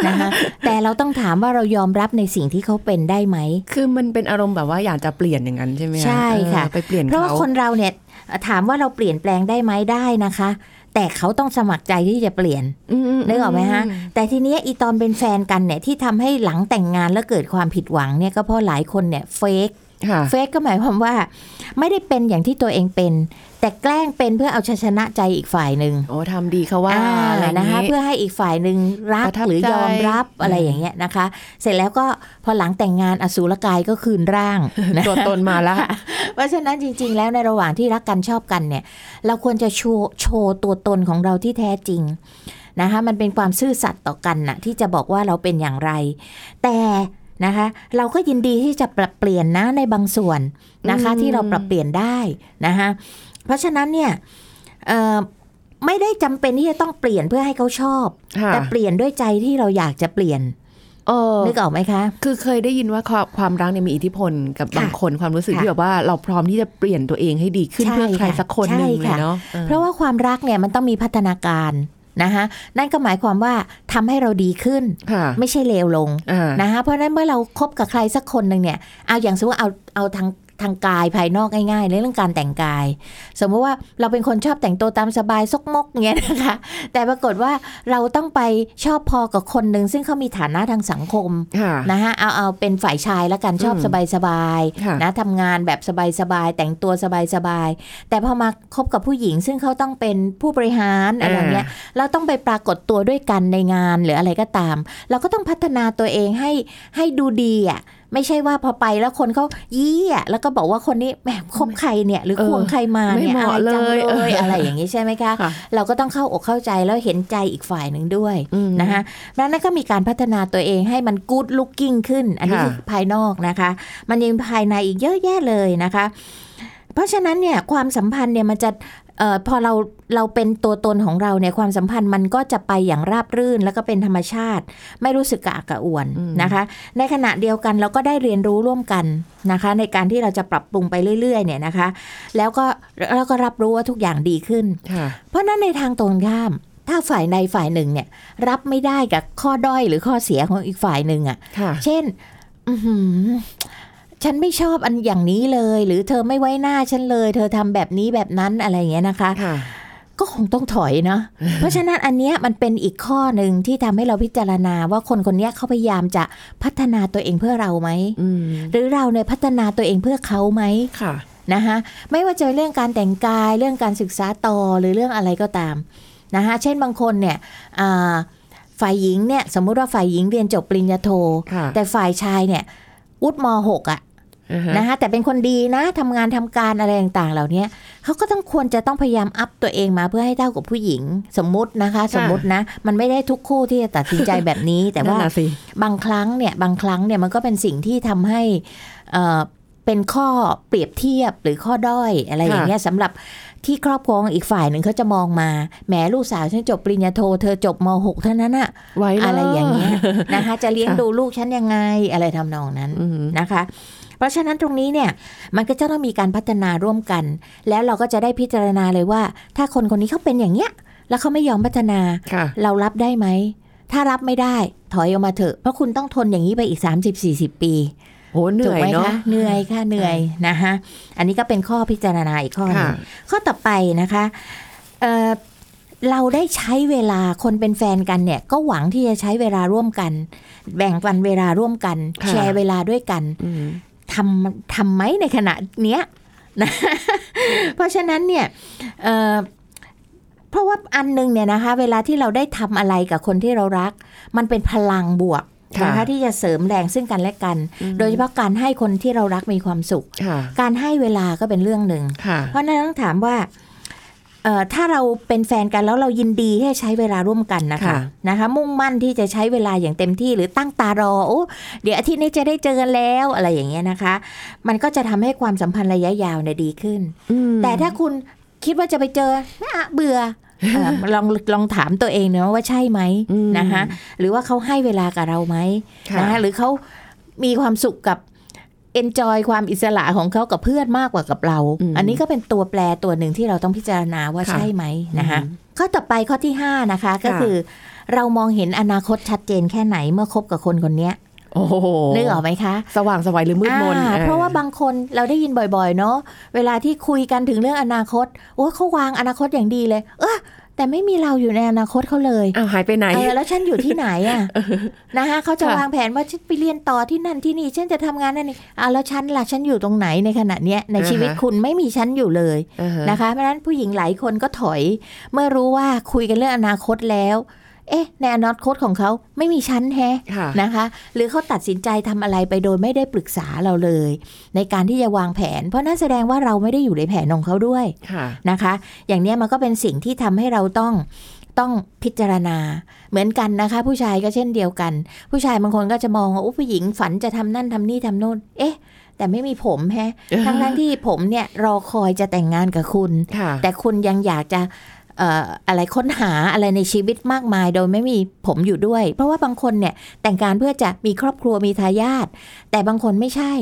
Speaker 2: นะคะแต่เราต้องถามว่าเรายอมรับในสิ่งที่เขาเป็นได้ไหม
Speaker 1: คือมันเป็นอารมณ์แบบว่าอยากจะเปลี่ยนอย่างนั้นใช่ไหม
Speaker 2: ใช่ค่ะ
Speaker 1: เออไปเปลี่ยน
Speaker 2: เพราะว่า
Speaker 1: เขา
Speaker 2: คนเราเนี่ยถามว่าเราเปลี่ยนแปลงได้ไหมได้นะคะ แต่เขาต้องสมัครใจที่จะเปลี่ยน
Speaker 1: อืม
Speaker 2: นึกออกไหมฮะ แต่ทีเนี้ยอีตอนเป็นแฟนกันเนี่ยที่ทำให้หลังแต่งงานแล้วเกิดความผิดหวังเนี่ยก็เพราะหลายคนเนี่ยเฟก
Speaker 1: ค่ะ
Speaker 2: เฟกก็หมายความว่า ไม่ได้เป็นอย่างที่ตัวเองเป็น แต่แกล้งเป็นเพื่อเอาชนะชนะใจอีกฝ่ายหนึ่ง
Speaker 1: โอ้ทำดีเขาว่า
Speaker 2: อ่า
Speaker 1: อะไรอย่าง
Speaker 2: นะคะ
Speaker 1: นี้
Speaker 2: เพื่อให้อีกฝ่ายหนึ่งรัก
Speaker 1: ประทับ
Speaker 2: หรือยอม
Speaker 1: ใจ
Speaker 2: รับอะไรอย่างเงี้ยนะคะ เสร็จแล้วก็พอหลังแต่งงานอสูรกายก็คืนร่างนะ
Speaker 1: ตัวตนมาแล้ว
Speaker 2: เพราะฉะนั้นจริง ๆ แล้วในระหว่างที่รักกันชอบกันเนี่ย เราควรจะโชว์โชว์ตัวตนของเราที่แท้จริงนะคะมันเป็นความซื่อสัตย์ต่อกันน่ะที่จะบอกว่าเราเป็นอย่างไร แต่ นะคะ เราก็ยินดีที่จะปรับเปลี่ยนนะในบางส่วนนะคะ
Speaker 1: อืม
Speaker 2: ที่เราปรับเปลี่ยนได้นะคะเพราะฉะนั้นเนี่ยเอ่อไม่ได้จำเป็นที่จะต้องเปลี่ยนเพื่อให้เขาชอบ
Speaker 1: ค่ะ
Speaker 2: แต่เปลี่ยนด้วยใจที่เราอยากจะเปลี่ยน
Speaker 1: เออ
Speaker 2: นึกออกไหมคะ
Speaker 1: คือเคยได้ยินว่าความความรักเนี่ยมีอิทธิพลกับบางคนความรู้สึก
Speaker 2: ค่ะ
Speaker 1: ที่แบบว่าเราพร้อมที่จะเปลี่ยนตัวเองให้ดีขึ้น
Speaker 2: ใช่
Speaker 1: เพื่อใคร
Speaker 2: ค่ะ
Speaker 1: สักคนหนึ่ง
Speaker 2: ใช่
Speaker 1: เลย
Speaker 2: ค่ะ
Speaker 1: เนาะออ
Speaker 2: เพราะว่าความรักเนี่ยมันต้องมีพัฒนาการ นะคะนั่นก็หมายความว่าทำให้เราดีขึ้น
Speaker 1: ค่ะ
Speaker 2: ไม่ใช่เลวลง
Speaker 1: อ่า
Speaker 2: นะคะเพราะฉะนั้นเมื่อเราคบกับใครสักคนหนึ่งเนี่ยเอาอย่างสมมติว่าเอาเอาทาง ทางกายภายนอกง่ายๆในเรื่องการแต่งกาย สมมติว่าเราเป็นคนชอบแต่งตัวตามสบายซกมกเงี้ยนะคะ แต่ปรากฏว่าเราต้องไปชอบพอกับคนหนึ่งซึ่งเขามีฐานะทางสังคม
Speaker 1: ค่ะ
Speaker 2: นะคะเอาเอาเป็นฝ่ายชายแล้วกันชอบ
Speaker 1: อืม
Speaker 2: สบายสบาย
Speaker 1: ค่ะ
Speaker 2: นะทำงานแบบสบายสบายแต่งตัวสบายสบายแต่พอมาคบกับผู้หญิง ซึ่งเขาต้องเป็นผู้บริหารอะไรเงี้ยเราต้องไปปรากฏตัวด้วยกันในงานหรืออะไรก็ตาม เราก็ต้องพัฒนาตัวเองให้ให้ดูดีอะ ไม่ใช่ว่าพอไปแล้วคนเขายี่อะแล้วก็บอกว่าคนนี้แหมคบใครเนี่ย หรือ
Speaker 1: เออ
Speaker 2: ควงใครมาเนี่ย
Speaker 1: ไม่เหมาะ
Speaker 2: อายจัง
Speaker 1: เลย
Speaker 2: เลยอะไรอย่างนี้ใช่ไหมคะ
Speaker 1: ค่ะ
Speaker 2: เราก็ต้องเข้าอกเข้าใจแล้วเห็นใจอีกฝ่ายหนึ่งด้วย
Speaker 1: อืม
Speaker 2: นะคะดังนั้นก็มีการพัฒนาตัวเองให้มัน good looking ขึ้น อันนี้
Speaker 1: ค่ะ
Speaker 2: คือภายนอกนะคะ มันยังภายในอีกเยอะแยะเลยนะคะ เพราะฉะนั้นเนี่ยความสัมพันธ์เนี่ยมันจะเอ่อพอเราเราเป็นตัวตนของเราเนี่ยความสัมพันธ์มันก็จะไปอย่างราบรื่นแล้วก็เป็นธรรมชาติ ไม่รู้สึกกระอักกระอ่วน
Speaker 1: อืม
Speaker 2: นะคะ ในขณะเดียวกันเราก็ได้เรียนรู้ร่วมกันนะคะ ในการที่เราจะปรับปรุงไปเรื่อยๆเนี่ยนะคะ แล้วก็แล้วก็รับรู้ว่าทุกอย่างดีขึ้น
Speaker 1: ค่ะ
Speaker 2: เพราะฉะนั้นในทางตรงข้ามถ้าฝ่ายใดฝ่ายหนึ่งเนี่ย รับไม่ได้กับข้อด้อยหรือข้อเสียของอีกฝ่ายหนึ่งอะ่ะ
Speaker 1: ค่ะ
Speaker 2: เช่นอือหือ ฉันไม่ชอบอันอย่างนี้เลย หรือเธอไม่ไว้หน้าฉันเลย เธอทำแบบนี้แบบนั้นอะไรอย่างเงี้ยนะคะ
Speaker 1: ค่ะ
Speaker 2: ก็คงต้องถอยเนาะ เพราะฉะนั้นอันเนี้ยมันเป็นอีกข้อหนึ่งที่ทำให้เราพิจารณาว่าคนคนเนี้ยเขาพยายามจะพัฒนาตัวเองเพื่อเราไหม
Speaker 1: อืม
Speaker 2: หรือเราเนี่ยพัฒนาตัวเองเพื่อเขาไหม
Speaker 1: ค่ะ
Speaker 2: นะคะไม่ว่าจะเรื่องการแต่งกายเรื่องการศึกษาต่อหรือเรื่องอะไรก็ตามนะคะเช่นบางคนเนี่ยอ่าฝ่ายหญิงเนี่ยสมมุติว่าฝ่ายหญิงเรียนจบปริญญาโท
Speaker 1: ค่ะ
Speaker 2: แต่ฝ่ายชายเนี่ยวุฒิมหกอะ
Speaker 1: อ่าฮะ
Speaker 2: นะคะแต่เป็นคนดีนะทำงานทำการอะไรต่างๆ เหล่านี้เขาก็ต้องควรจะต้องพยายามอัพตัวเองมาเพื่อให้เท่ากับผู้หญิง สมมุตินะคะ สมมุตินะ มันไม่ได้ทุกคู่ที่จะตัดสินใจแบบนี้ แต่ว่า
Speaker 1: นั่นน่ะสิ
Speaker 2: บางครั้งเนี่ยบางครั้งเนี่ยมันก็เป็นสิ่งที่ทำให้เอ่อเป็นข้อเปรียบเทียบหรือข้อด้อยอะไรอย่างเงี้ยสำหรับที่ครอบครัวของอีกฝ่ายหนึ่งเขาจะมองมาแหมลูกสาวฉันจบปริญญาโทเธอจบม .6 เท่านั้นอะ
Speaker 1: ไว้
Speaker 2: อะไรอย่างเงี้ย
Speaker 1: ย
Speaker 2: นะคะ จะเลี้ยงดูลูกฉันยังไงอะไรทำนองนั้น
Speaker 1: อืม
Speaker 2: นะคะเพ ราะฉะนั้นตรงนี้เนี่ยมันก็จะต้องมีการพัฒนาร่วมกัน แล้วเราก็จะได้พิจารณาเลยว่า ถ้าคนคนนี้เขาเป็นอย่างเงี้ย แล้วเขาไม่ยอมพัฒนา
Speaker 1: ค่ะ
Speaker 2: เรารับได้ไหม ถ้ารับไม่ได้ถอยออกมาเถอะ เพราะคุณต้องทนอย่างนี้ไปอีก 30-40 ปี
Speaker 1: โหเหนื่
Speaker 2: ถูก
Speaker 1: อย
Speaker 2: ไหม
Speaker 1: เนาะ
Speaker 2: คะเหนื่อยค่ะเหนื่อยนะคะอันนี้ก็เป็นข้อพิจารณาอีกข้อหนึง
Speaker 1: ค่ะ
Speaker 2: ข้อต่อไปนะคะเอ่อเราได้ใช้เวลาคนเป็นแฟนกันเนี่ย ก็หวังที่จะใช้เวลาร่วมกัน แบ่งปันเวลาร่วมกัน
Speaker 1: ค่ะ
Speaker 2: แชร์เวลาด้วยกัน
Speaker 1: อืม
Speaker 2: ทำทำไหมในขณะเนี้ยนะเพราะฉะนั้นเนี่ยเอ่อเพราะว่าอันหนึงเนี่ยนะคะ เวลาที่เราได้ทำอะไรกับคนที่เรารัก มันเป็นพลังบวก
Speaker 1: ค่ะ
Speaker 2: นะคะที่จะเสริมแรงซึ่งกันและกัน โดยเฉพาะการให้คนที่เรารักมีความสุข
Speaker 1: ค่ะ
Speaker 2: การให้เวลาก็เป็นเรื่องหนึ่ง
Speaker 1: ค่ะ
Speaker 2: เพราะฉะนั้นต้องถามว่าเอ่อ ถ้าเราเป็นแฟนกันแล้วเรายินดีที่จะใช้เวลาร่วมกันนะคะ
Speaker 1: ค่ะ
Speaker 2: นะคะ มุ่งมั่นที่จะใช้เวลาอย่างเต็มที่หรือตั้งตารอโอ้เดี๋ยวอาทิตย์นี้จะได้เจอกันแล้วอะไรอย่างเงี้ยนะคะ มันก็จะทำให้ความสัมพันธ์ระยะยาวเนี่ยดีขึ้น
Speaker 1: อืม
Speaker 2: แต่ถ้าคุณคิดว่าจะไปเจออะเบื่อเอ่อลองลองถามตัวเองเนะว่าใช่ไหม
Speaker 1: อืม
Speaker 2: นะคะหรือว่าเขาให้เวลากับเราไหม
Speaker 1: ค่ะ
Speaker 2: นะคะหรือเขามีความสุขกับ enjoy ความอิสระของเขากับเพื่อนมากกว่ากับเรา
Speaker 1: อืม
Speaker 2: อันนี้ก็เป็นตัวแปรตัวหนึ่งที่เราต้องพิจารณาว่า
Speaker 1: ค่ะ
Speaker 2: ใช่ไหมนะคะ
Speaker 1: อืม
Speaker 2: ข้อต่อไปข้อที่ 5 นะคะ ก็
Speaker 1: ค่ะ
Speaker 2: คือเรามองเห็นอนาคตชัดเจนแค่ไหนเมื่อคบกับคนคนเนี้ย
Speaker 1: โอ้โห
Speaker 2: นึกออกไหมคะ
Speaker 1: สว่างสวัยหรือมืดมน
Speaker 2: อ่า
Speaker 1: ออ
Speaker 2: เพราะว่าบางคนเราได้ยินบ่อยๆ เนาะเวลาที่คุยกันถึงเรื่องอนาคตโอ้ยเขาวางอนาคตอย่างดีเลย เออ แต่ไม่มีเราอยู่ในอนาคตเขาเลย
Speaker 1: อ้าวหายไปไหน
Speaker 2: เออแล้วฉันอยู่ที่ไหนอะนะคะเขาจะ
Speaker 1: ค่ะ
Speaker 2: วางแผนว่าฉันไปเรียนต่อที่นั่นที่นี่ฉันจะทำงานนั่นนี่อ่าแล้วฉันล่ะฉันอยู่ตรงไหนในขณะเนี้ยในชีวิตคุณไม่มีฉันอยู่เลย
Speaker 1: อ่าฮะ
Speaker 2: นะคะเพราะฉะนั้นผู้หญิงหลายคนก็ถอย เมื่อรู้ว่าคุยกันเรื่องอนาคตแล้ว เอ๊ะ ในอนาคตของเขาไม่มีฉันแฮะ
Speaker 1: ค่ะ
Speaker 2: นะคะ หรือเขาตัดสินใจทำอะไรไปโดยไม่ได้ปรึกษาเราเลย ในการที่จะวางแผน เพราะนั่นแสดงว่าเราไม่ได้อยู่ในแผนของเขาด้วย
Speaker 1: ค่ะ
Speaker 2: นะคะ อย่างเนี้ยมันก็เป็นสิ่งที่ทำให้เราต้องต้องพิจารณาเหมือนกันนะคะ ผู้ชายก็เช่นเดียวกัน ผู้ชายบางคนก็จะมองว่าอุ๊ยผู้หญิงฝันจะทำนั่นทำนี่ทำโน่น เอ๊ะ แต่ไม่มีผมแฮะทั้งทั้งๆที่ผมเนี่ยรอคอยจะแต่งงานกับคุณ
Speaker 1: ค่ะ
Speaker 2: แต่คุณยังอยากจะเอ่ออะไรค้นหาอะไรในชีวิตมากมาย โดยไม่มีผมอยู่ด้วย เพราะว่าบางคนเนี่ยแต่งการเพื่อจะมีครอบครัวมีทายาทแต่บางคนไม่ใช่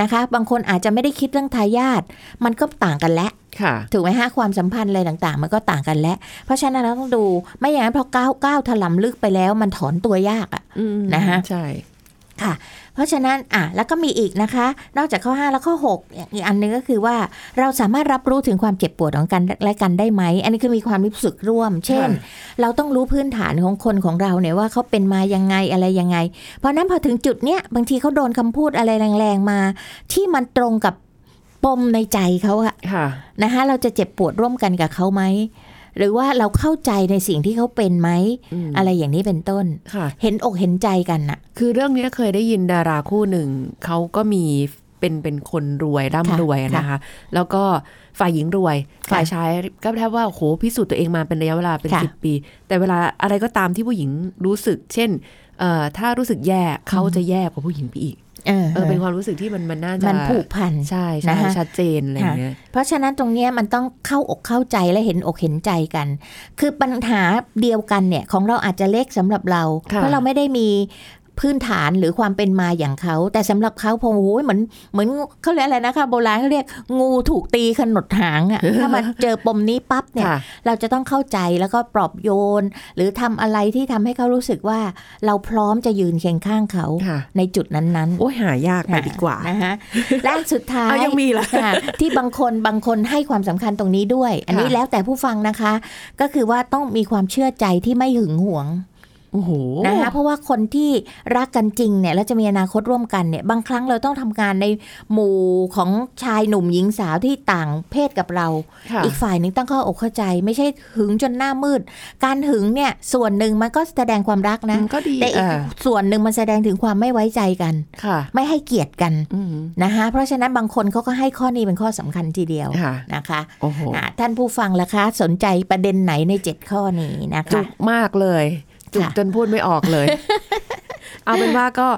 Speaker 2: นะคะ บางคนอาจจะไม่ได้คิดเรื่องทายาทมันก็ต่างกันแล้ว
Speaker 1: ค่ะ
Speaker 2: ถูกไหมฮะความสัมพันธ์อะไรต่างๆ มันก็ต่างกันแล้ว เพราะฉะนั้นเราต้องดูไม่อย่างนั้นพอก้าวก้าวถลำลึกไปแล้ว มันถอนตัวยากอะ
Speaker 1: อืม
Speaker 2: นะคะ
Speaker 1: ใช่
Speaker 2: ค่ะเพ ราะฉะนั้นอะแล้วก็มีอีกนะคะ นอกจากข้อ 5 แล้วข้อ6อีกอันหนึงก็คือว่าเราสามารถรับรู้ถึงความเจ็บปวดของกันและกันได้ไหม อันนี้คือมีความรู้สึกร่วม เช่น เราต้องรู้พื้นฐานของคนของเราเนี่ยว่าเขาเป็นมายังไงอะไรยังไง เพราะนั้นพอถึงจุดเนี้ยบางทีเขาโดนคำพูดอะไรแรงๆมา ที่มันตรงกับปมในใจเขาอะ
Speaker 1: ค่ะ
Speaker 2: นะคะเราจะเจ็บปวดร่วมกันกับเขาไหม หรือว่าเราเข้าใจในสิ่งที่เขาเป็นไหม
Speaker 1: อืม
Speaker 2: อะไรอย่างนี้เป็นต้น
Speaker 1: ค่ะ
Speaker 2: เห็นอกเห็นใจกันน่ะ
Speaker 1: คือเรื่องนี้เคยได้ยินดาราคู่หนึ่งเขาก็มีเป็นเป็นคนรวยร่ำรวยอะนะคะ แล้วก็ฝ่ายหญิงรวย
Speaker 2: ค่ะ
Speaker 1: ฝ่ายชายก็แทบว่าโอ้โหพิสูจน์ตัวเองมาเป็นระยะเวลาเป็น
Speaker 2: ค่ะ
Speaker 1: สิบปี แต่เวลาอะไรก็ตามที่ผู้หญิงรู้สึก เช่นเอ่อถ้ารู้สึกแย่เขาจะแย่กว่าผู้หญิงไปอีก
Speaker 2: เออ
Speaker 1: เออเป็นความรู้สึกที่มันมันน่าจะ
Speaker 2: มันผูกพัน
Speaker 1: ใช่ใช่
Speaker 2: นะคะ
Speaker 1: ชัดเจนอะไรอย่างเงี้ย
Speaker 2: เพราะฉะนั้นตรงเนี้ยมันต้องเข้าอกเข้าใจและเห็นอกเห็นใจกัน คือปัญหาเดียวกันเนี่ยของเราอาจจะเล็กสำหรับเรา
Speaker 1: ค่ะ
Speaker 2: เพราะเราไม่ได้มี พื้นฐานหรือความเป็นมาอย่างเขา แต่สำหรับเขาพงโอ้ยเหมือนเหมือนเขาเรียกอะไรนะคะโบราณเขาเรียกงูถูกตีขนดหางอะ่ะถ้ามาเจอปมนี้ปั๊บเนี่ย
Speaker 1: ค่ะ
Speaker 2: เราจะต้องเข้าใจแล้วก็ปลอบโยน หรือทำอะไรที่ทำให้เขารู้สึกว่า เราพร้อมจะยืนเคียงข้างเขา
Speaker 1: ค่ะ
Speaker 2: ในจุดนั้นๆ
Speaker 1: โอ้ยหายากไปดีกว่า
Speaker 2: นะคะและสุดท้าย
Speaker 1: เอายังมีเหรอ
Speaker 2: ค่ะที่บางคนบางคนให้ความสำคัญตรงนี้ด้วย อันนี้
Speaker 1: ค่ะ
Speaker 2: แล้วแต่ผู้ฟังนะคะ ก็คือว่าต้องมีความเชื่อใจที่ไม่หึงหวง
Speaker 1: โอ้โห
Speaker 2: นะคะเพราะว่าคนที่รักกันจริงเนี่ยแล้วจะมีอนาคตร่วมกันเนี่ยบางครั้งเราต้องทำงานในหมู่ของชายหนุ่มหญิงสาวที่ต่างเพศกับเรา
Speaker 1: ค่ะ
Speaker 2: อีกฝ่ายหนึ่งต้องเข้าอกเข้าใจ ไม่ใช่หึงจนหน้ามืด การหึงเนี่ยส่วนหนึ่งมันก็แสดงความรักนะ
Speaker 1: อืมก็ดี
Speaker 2: แต่อีก
Speaker 1: อ่า
Speaker 2: ส่วนหนึ่งมันแสดงถึงความไม่ไว้ใจกัน
Speaker 1: ค่ะ
Speaker 2: ไม่ให้เกียรติกัน
Speaker 1: อืม
Speaker 2: นะคะเพราะฉะนั้นบางคนเขาก็ให้ข้อนี้เป็นข้อสำคัญทีเดียว
Speaker 1: ค่ะ
Speaker 2: นะคะ
Speaker 1: โอ้โห
Speaker 2: อะท่านผู้ฟังล่ะคะสนใจประเด็นไหนใน 7 ข้อนี้นะ
Speaker 1: จุ
Speaker 2: คะ
Speaker 1: กมากเลย จุก
Speaker 2: ค่ะ
Speaker 1: จนพูดไม่ออกเลย เอาเป็นว่าก็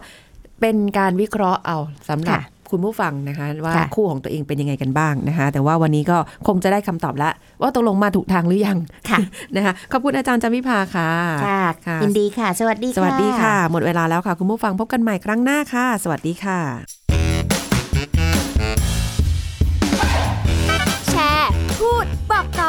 Speaker 1: เป็นการวิเคราะห์เอาสำหรับ
Speaker 2: ค่ะ
Speaker 1: คุณผู้ฟังนะคะว่า
Speaker 2: ค่ะ
Speaker 1: คู่ของตัวเองเป็นยังไงกันบ้างนะคะ แต่ว่าวันนี้ก็คงจะได้คำตอบแล้วว่าตกลงมาถูกทางหรือยัง
Speaker 2: ค่ะ
Speaker 1: นะคะขอบคุณอาจารย์จามิภาค่ะ
Speaker 2: ค่ะ
Speaker 1: ค่ะ
Speaker 2: ยินดีค่ะ สวัสดี
Speaker 1: สวัสดีค่ะ หมดเวลาแล้วค่ะ คุณผู้ฟังพบกันใหม่ครั้งหน้าค่ะ สวัสดีค่ะ